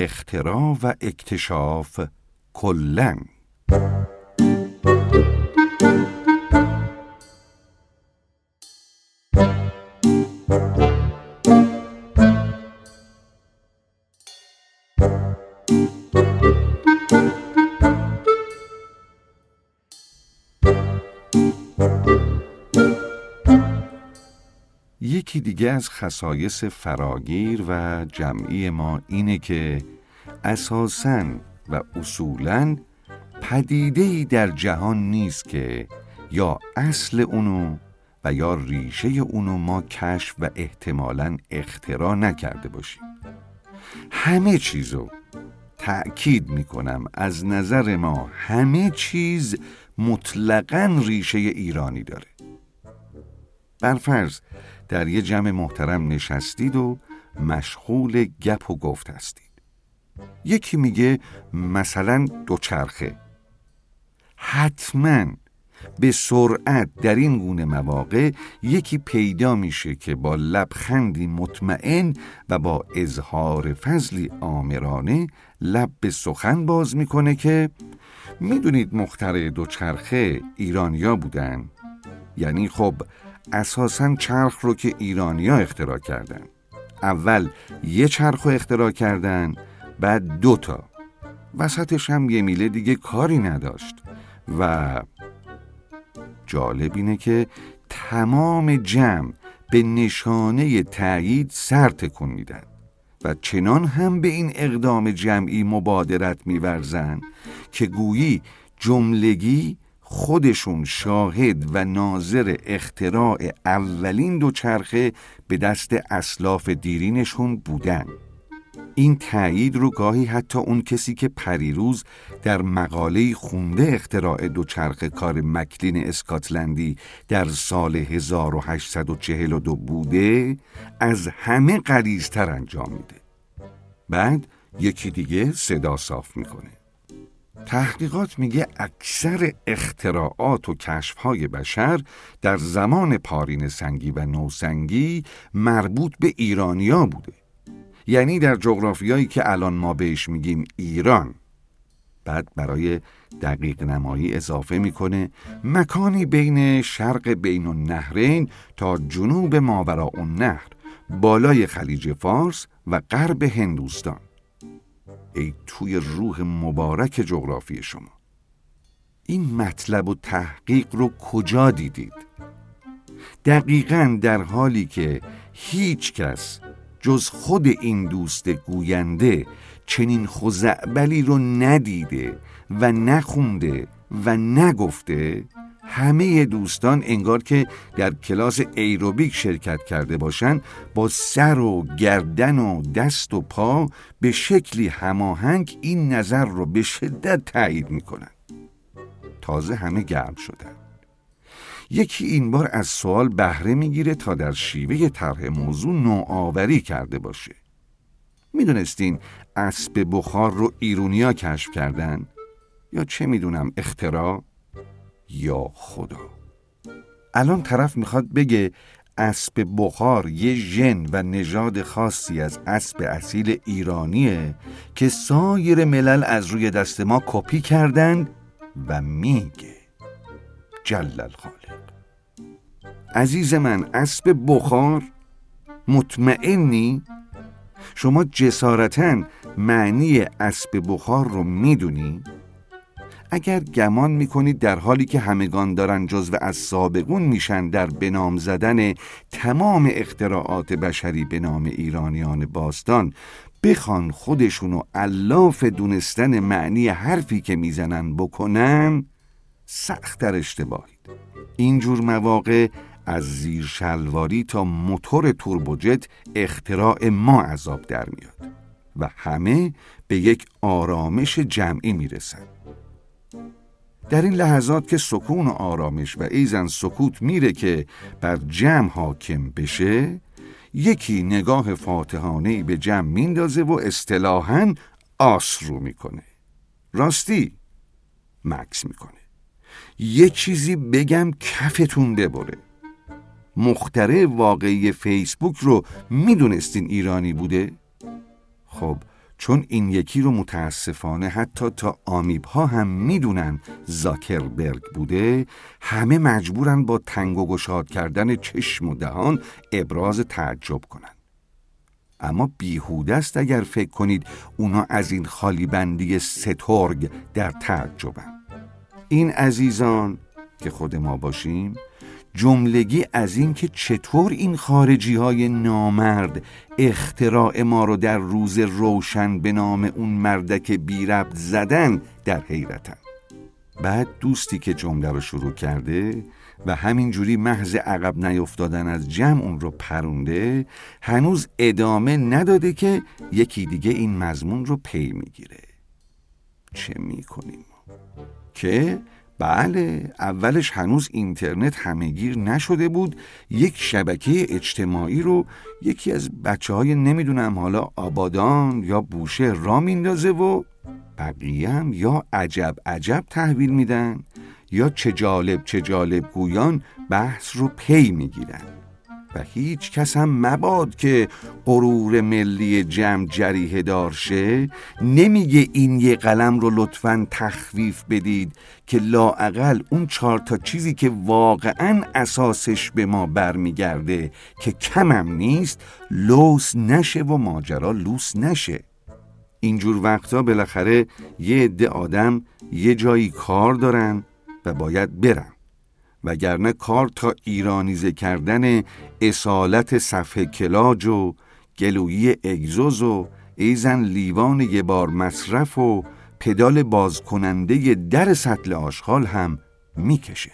اختراع و اکتشاف کلن یکی دیگه از خصایص فراگیر و جمعی ما اینه که اساساً و اصولاً پدیده در جهان نیست که یا اصل اونو و یا ریشه اونو ما کشف و احتمالاً اختراع نکرده باشیم. همه چیزو تأکید می‌کنم از نظر ما همه چیز مطلقا ریشه ایرانی داره. برفرض در یه جمع محترم نشستید و مشغول گپ و گفت هستید. یکی میگه مثلا دوچرخه. حتما به سرعت در این گونه مواقع یکی پیدا میشه که با لبخندی مطمئن و با اظهار فضلی آمرانه لب به سخن باز می‌کنه که می‌دونید مخترع دوچرخه ایرانیا بودن. یعنی خب اساسا چرخ رو که ایرانیا اختراع کردن. اول یه چرخ رو اختراع کردن بعد دوتا وسطش هم یه میله دیگه کاری نداشت. و جالب اینه که تمام جمع به نشانه تایید سر تکون میدن. و چنان هم به این اقدام جمعی مبادرت میورزن که گویی جملگی خودشون شاهد و ناظر اختراع اولین دوچرخه به دست اسلاف دیرینشون بودن. این تایید رو گاهی حتی اون کسی که پریروز در مقاله خونده اختراع دوچرخه کار مکلین اسکاتلندی در سال 1842 بوده از همه قریزتر انجام میده. بعد یکی دیگه صدا صاف می‌کنه. تحقیقات میگه اکثر اختراعات و کشفهای بشر در زمان پارین سنگی و نوسنگی مربوط به ایرانیا بوده. یعنی در جغرافیایی که الان ما بهش میگیم ایران. بعد برای دقیق نمایی اضافه می‌کنه مکانی بین شرق بین النهرین تا جنوب ماورا النهر بالای خلیج فارس و غرب هندوستان. ای توی روح مبارک جغرافی شما این مطلب و تحقیق رو کجا دیدید؟ دقیقا در حالی که هیچ کس جز خود این دوست گوینده چنین خزعبلی رو ندیده و نخونده و نگفته همه دوستان انگار که در کلاس ایروبیک شرکت کرده باشند با سر و گردن و دست و پا به شکلی هماهنگ این نظر رو به شدت تایید می‌کنن. تازه همه گرم شدن. یکی این بار از سوال بهره می‌گیره تا در شیوه طرح موضوع نوآوری کرده باشه. می‌دونستین اسب بخار رو ایرونیا کشف کردن؟ یا چه می‌دونم اختراع؟ یا خدا الان طرف می‌خواد بگه اسب بخار یه ژن و نژاد خاصی از اسب اصیل ایرانیه که سایر ملل از روی دست ما کپی کردند و میگه جل الخالق عزیز من اسب بخار مطمئنی؟ شما جسارتا معنی اسب بخار رو می‌دونی؟ اگر گمان می‌کنید در حالی که همگان دارن جزو از سابقون میشن در بنام زدن تمام اختراعات بشری به نام ایرانیان باستان بخوان خودشونو علاف دونستن معنی حرفی که می‌زنن بکنن سختتر اشتباهید اینجور مواقع از زیر شلواری تا موتور توربوجت اختراع ما عذاب در میاد و همه به یک آرامش جمعی می‌رسند در این لحظات که سکون و آرامش و ایزن سکوت میره که بر جمع حاکم بشه یکی نگاه فاتحانه به جمع میندازه و اصطلاحا آس رو می‌کنه. راستی مکس می‌کنه. یه چیزی بگم کفتون ببره. مختره واقعی فیسبوک رو می‌دونستین ایرانی بوده؟ خب چون این یکی رو متاسفانه حتی تا آمیب ها هم می‌دونن زاکربرگ بوده همه مجبورن با تنگ و گشاد کردن چشم و دهان ابراز تعجب کنن. اما بیهوده است اگر فکر کنید اونا از این خالی بندی سترگ در تعجبن. این عزیزان که خود ما باشیم جملگی از این که چطور این خارجی های نامرد اختراع ما رو در روز روشن به نام اون مردک بی ربط زدن در حیرتن. بعد دوستی که جمله رو شروع کرده و همینجوری محض عقب نیفتادن از جمع اون رو پرونده هنوز ادامه نداده که یکی دیگه این مضمون رو پی می‌گیره. چه می‌کنیم؟ که بله اولش هنوز اینترنت همهگیر نشده بود. یک شبکه اجتماعی رو یکی از بچه های نمی‌دونم حالا آبادان یا بوشه را میندازه و بقیه هم یا عجب عجب تحویل میدن یا چه جالب چه جالب گویان بحث رو پی می‌گیرن. و هیچ کس هم مباد که غرور ملی جمع جریه دارشه. نمیگه این یه قلم رو لطفا تخفیف بدید که لاعقل اون چهار تا چیزی که واقعا اساسش به ما برمیگرده که کمم نیست لوس نشه و ماجرا لوس نشه. اینجور وقتا بالاخره یه عده آدم یه جایی کار دارن و باید برن. وگرنه کار تا ایرانیزه کردن اصالت صفحه کلاج و گلویی اگزوز و ایزن لیوان یه بار مصرف و پدال باز کننده در سطل آشغال هم می‌کشه.